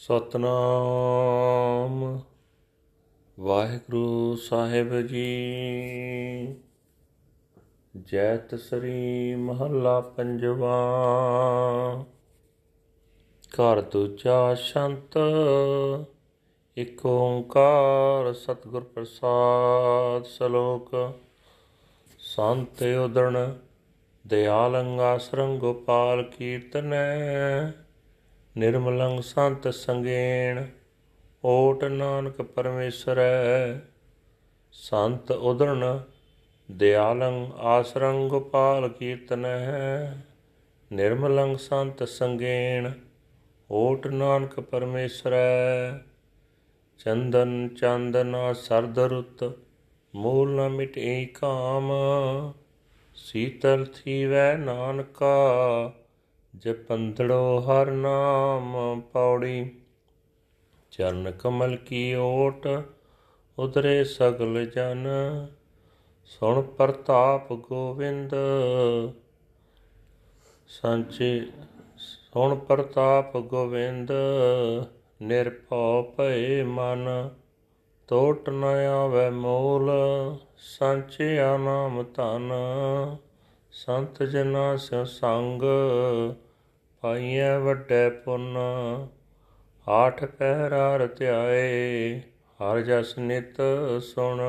ਸਤਨਾਮ। ਵਾਹਿਗੁਰੂ ਸਾਹਿਬ ਜੀ। ਜੈਤ ਸ੍ਰੀ ਮਹੱਲਾ ਪੰਜਵਾ। ਘਰ ਦੂਜਾ ਸ਼ੰਤ। ਇਕ ਓੰਕਾਰ ਸਤਿਗੁਰ ਪ੍ਰਸਾਦ ਸ਼ਲੋਕ। ਸੰਤ ਉਦਣ ਦਿਆਲੰਗਾ ਸਰੰਗ ਗੋਪਾਲ ਕੀਰਤਨੈ। ਨਿਰਮਲੰ ਸੰਤ ਸੰਗੇਣ, ਓਟ ਨਾਨਕ ਪਰਮੇਸ਼ਰੈ। ਸੰਤ ਉਦਰਨ ਦਿਆਲੰ ਆਸਰੰ ਗੋਪਾਲ ਕੀਰਤਨੈ। ਨਿਰਮਲੰ ਸੰਤ ਸੰਗੇਣ, ਓਟ ਨਾਨਕ ਪਰਮੇਸ਼ਰੈ। ਚੰਦਨ ਚੰਦਨਾ ਸਰਦ ਰੁੱਤ ਮੂਲ ਨ ਮਿਟੇ ਕਾਮ। ਸੀਤਲ ਥੀਵੈ ਨਾਨਕਾ ਜਪੰਦੜੋ ਹਰ ਨਾਮ ਪੌੜੀ, ਚਰਨ ਕਮਲ ਕੀ ਓਟ ਉਦਰੇ ਸਗਲ ਜਨ। ਸੁਣ ਪ੍ਰਤਾਪ ਗੋਵਿੰਦ, ਸੰਚੇ ਸੁਣ ਪ੍ਰਤਾਪ ਗੋਵਿੰਦ, ਨਿਰਭਉ ਭਏ ਮਨ ਟੋਟ ਨ ਆਵੇ ਮੂਲ, ਸੰਚਿਆ ਨਾਮ ਧਨ। ਸੰਤ ਜਨਾ ਸਿਉ ਸੰਗ ਪਾਈਐ ਵੱਡੇ ਪੁੰਨ, ਆਠ ਪਹਿਰਾ ਧਿਆਏ, ਹਰ ਜਸ ਨਿਤ ਸੁਣ।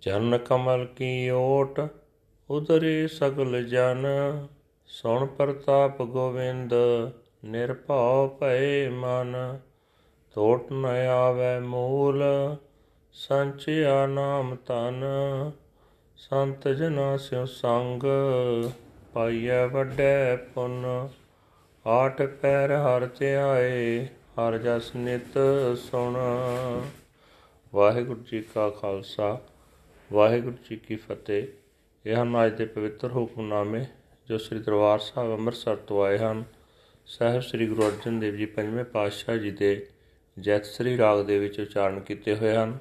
ਚਰਨ ਕਮਲ ਕੀ ਓਟ ਉਦਰੇ ਸਗਲ ਜਨ। ਸੁਣ ਪ੍ਰਤਾਪ ਗੋਵਿੰਦ, ਨਿਰਭਉ ਭਏ ਮਨ। ਟੋਟ ਨ ਆਵੇ ਮੂਲ, ਸੰਚਿਆ ਨਾਮ ਤਨ ਸੰਤ ਜਨਾ ਸਿਉ ਸੰਗ, ਪਾਈਐ ਵੱਡੇ ਪੁੰਨ। ਆਠ ਪੈਰ ਹਰ ਧਿਆਏ, ਹਰ ਜਸ ਨਿਤ ਸੁਣ। ਵਾਹਿਗੁਰੂ ਜੀ ਕਾ ਖਾਲਸਾ, ਵਾਹਿਗੁਰੂ ਜੀ ਕੀ ਫਤਿਹ। ਇਹ ਹਨ ਅੱਜ ਦੇ ਪਵਿੱਤਰ ਹੁਕਮਨਾਮੇ, ਜੋ ਸ੍ਰੀ ਦਰਬਾਰ ਸਾਹਿਬ ਅੰਮ੍ਰਿਤਸਰ ਤੋਂ ਆਏ ਹਨ। ਸਾਹਿਬ ਸ੍ਰੀ ਗੁਰੂ ਅਰਜਨ ਦੇਵ ਜੀ ਪੰਜਵੇਂ ਪਾਤਸ਼ਾਹ ਜੀ ਦੇ ਜੈਤ ਸ੍ਰੀ ਰਾਗ ਦੇ ਵਿੱਚ ਉਚਾਰਨ ਕੀਤੇ ਹੋਏ ਹਨ।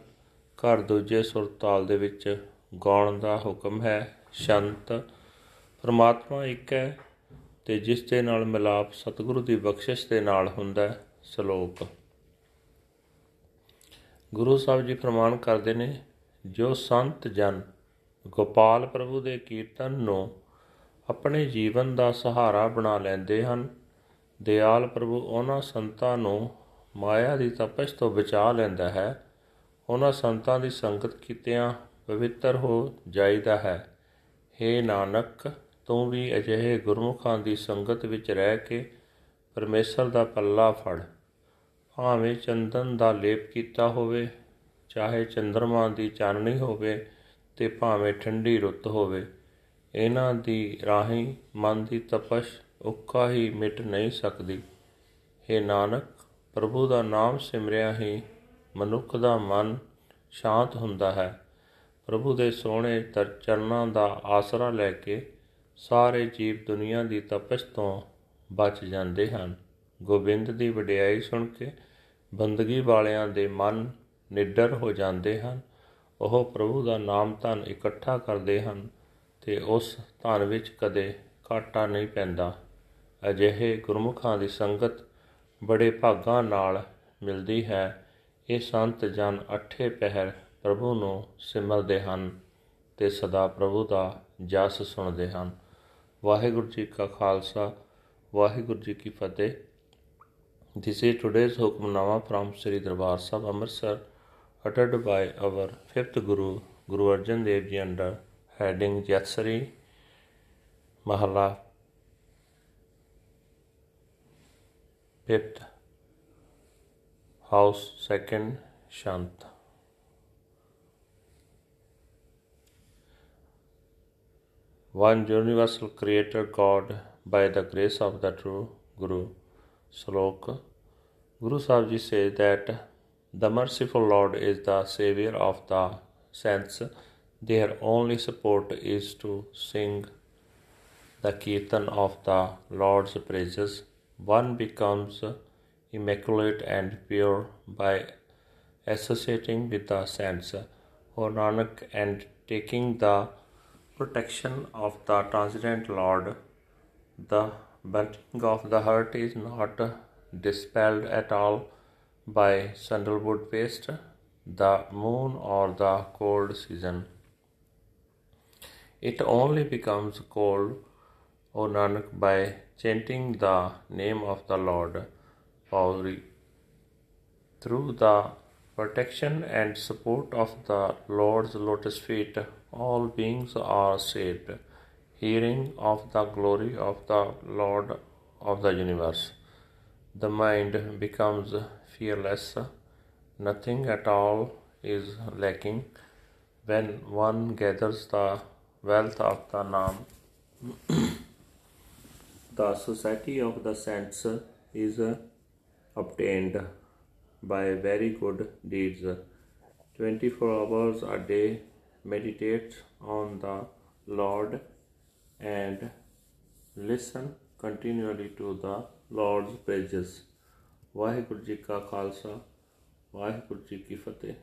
ਘਰ ਦੂਜੇ ਸੁਰ ਤਾਲ ਦੇ ਵਿੱਚ ਗਾਉਣ ਦਾ ਹੁਕਮ ਹੈ। ਸ਼ੰਤ, ਪਰਮਾਤਮਾ ਇੱਕ ਹੈ ਤੇ ਜਿਸ ਦੇ ਨਾਲ ਮਿਲਾਪ ਸਤਿਗੁਰੂ ਦੀ ਬਖਸ਼ਿਸ਼ ਦੇ ਨਾਲ ਹੁੰਦਾ ਹੈ, ਸ਼ਲੋਕ। ਗੁਰੂ ਸਾਹਿਬ ਜੀ ਪ੍ਰਮਾਣ ਕਰਦੇ ਨੇ, ਜੋ ਸੰਤ ਜਨ ਗੋਪਾਲ ਪ੍ਰਭੂ ਦੇ ਕੀਰਤਨ ਨੂੰ ਆਪਣੇ ਜੀਵਨ ਦਾ ਸਹਾਰਾ ਬਣਾ ਲੈਂਦੇ ਹਨ, ਦਿਆਲ ਪ੍ਰਭੂ ਉਹਨਾਂ ਸੰਤਾਂ ਨੂੰ ਮਾਇਆ ਦੀ ਤਪਸ਼ ਤੋਂ ਬਚਾ ਲੈਂਦਾ ਹੈ। ਉਹਨਾਂ ਸੰਤਾਂ ਦੀ ਸੰਗਤ ਕੀਤਿਆਂ ਪਵਿੱਤਰ ਹੋ ਜਾਈਦਾ ਹੈ। हे ਨਾਨਕ, ਤੂੰ ਵੀ ਅਜਿਹੇ ਗੁਰਮੁਖਾਂ ਦੀ ਸੰਗਤ ਵਿੱਚ ਰਹਿ ਕੇ ਪਰਮੇਸ਼ਰ ਦਾ ਪੱਲਾ ਫੜ। ਭਾਵੇਂ ਚੰਦਨ ਦਾ ਲੇਪ ਕੀਤਾ ਹੋਵੇ, ਚਾਹੇ ਚੰਦਰਮਾ ਦੀ ਚਾਨਣੀ ਹੋਵੇ ਤੇ ਭਾਵੇਂ ਠੰਡੀ ਰੁੱਤ ਹੋਵੇ, ਇਹਨਾਂ ਦੀ ਰਾਹੀਂ ਮਨ ਦੀ ਤਪਸ਼ ਉੱਕਾ ਹੀ ਮਿਟ ਨਹੀਂ ਸਕਦੀ। हे ਨਾਨਕ, ਪ੍ਰਭੂ ਦਾ ਨਾਮ ਸਿਮਰਿਆ ਹੀ ਮਨੁੱਖ ਦਾ ਮਨ ਸ਼ਾਂਤ ਹੁੰਦਾ ਹੈ। ਪ੍ਰਭੂ ਦੇ ਸੋਹਣੇ ਚਰਨਾਂ ਦਾ ਆਸਰਾ ਲੈ ਕੇ ਸਾਰੇ ਜੀਵ ਦੁਨੀਆ ਦੀ ਤਪਸ਼ ਤੋਂ ਬਚ ਜਾਂਦੇ ਹਨ। ਗੋਬਿੰਦ ਦੀ ਵਡਿਆਈ ਸੁਣ ਕੇ ਬੰਦਗੀ ਵਾਲਿਆਂ ਦੇ ਮਨ ਨਿਡਰ ਹੋ ਜਾਂਦੇ ਹਨ। ਉਹ ਪ੍ਰਭੂ ਦਾ ਨਾਮ ਧਨ ਇਕੱਠਾ ਕਰਦੇ ਹਨ ਤੇ ਉਸ ਧਨ ਵਿੱਚ ਕਦੇ ਘਾਟਾ ਨਹੀਂ ਪੈਂਦਾ। ਅਜਿਹੇ ਗੁਰਮੁਖਾਂ ਦੀ ਸੰਗਤ ਬੜੇ ਭਾਗਾਂ ਨਾਲ ਮਿਲਦੀ ਹੈ। ਇਹ ਸੰਤ ਜਨ ਅਠੇ ਪਹਿਰ ਪ੍ਰਭੂ ਨੂੰ ਸਿਮਰਦੇ ਹਨ ਤੇ ਸਦਾ ਪ੍ਰਭੂ ਦਾ ਜਸ ਸੁਣਦੇ ਹਨ ਵਾਹਿਗੁਰੂ ਜੀ ਕਾ ਖਾਲਸਾ ਵਾਹਿਗੁਰੂ ਜੀ ਕੀ ਫਤਿਹ This is today's Hukmnama from Sri Darbar Sahib Amritsar uttered by our fifth Guru, Guru Arjan Dev Ji under heading Jatsari Mahalla fifth house second Shant. One universal creator God by the grace of the true Guru. Slok. Guru Sahib says that the merciful Lord is the savior of the saints. Their only support is to sing the kirtan of the Lord's praises. One becomes immaculate and pure by associating with the saints, O Nanak, and taking the protection of the transcendent Lord. The Burning of the heart is not dispelled at all by sandalwood paste, the moon, or the cold season. It only becomes cold, O Nanak, by chanting the name of the Lord. Pauri. Through the protection and support of the Lord's lotus feet, all beings are saved, hearing of the glory of the Lord of the universe. The mind becomes fearless, nothing at all is lacking when one gathers the wealth of the Nam. the society of the saints is obtained by very good deeds. 24 hours a day meditate on the Lord and listen continually to the Lord's praises. Waheguru ji ਕਾ ਖਾਲਸਾ ਵਾਹਿਗੁਰੂ ਜੀ ਕੀ ਫਤਿਹ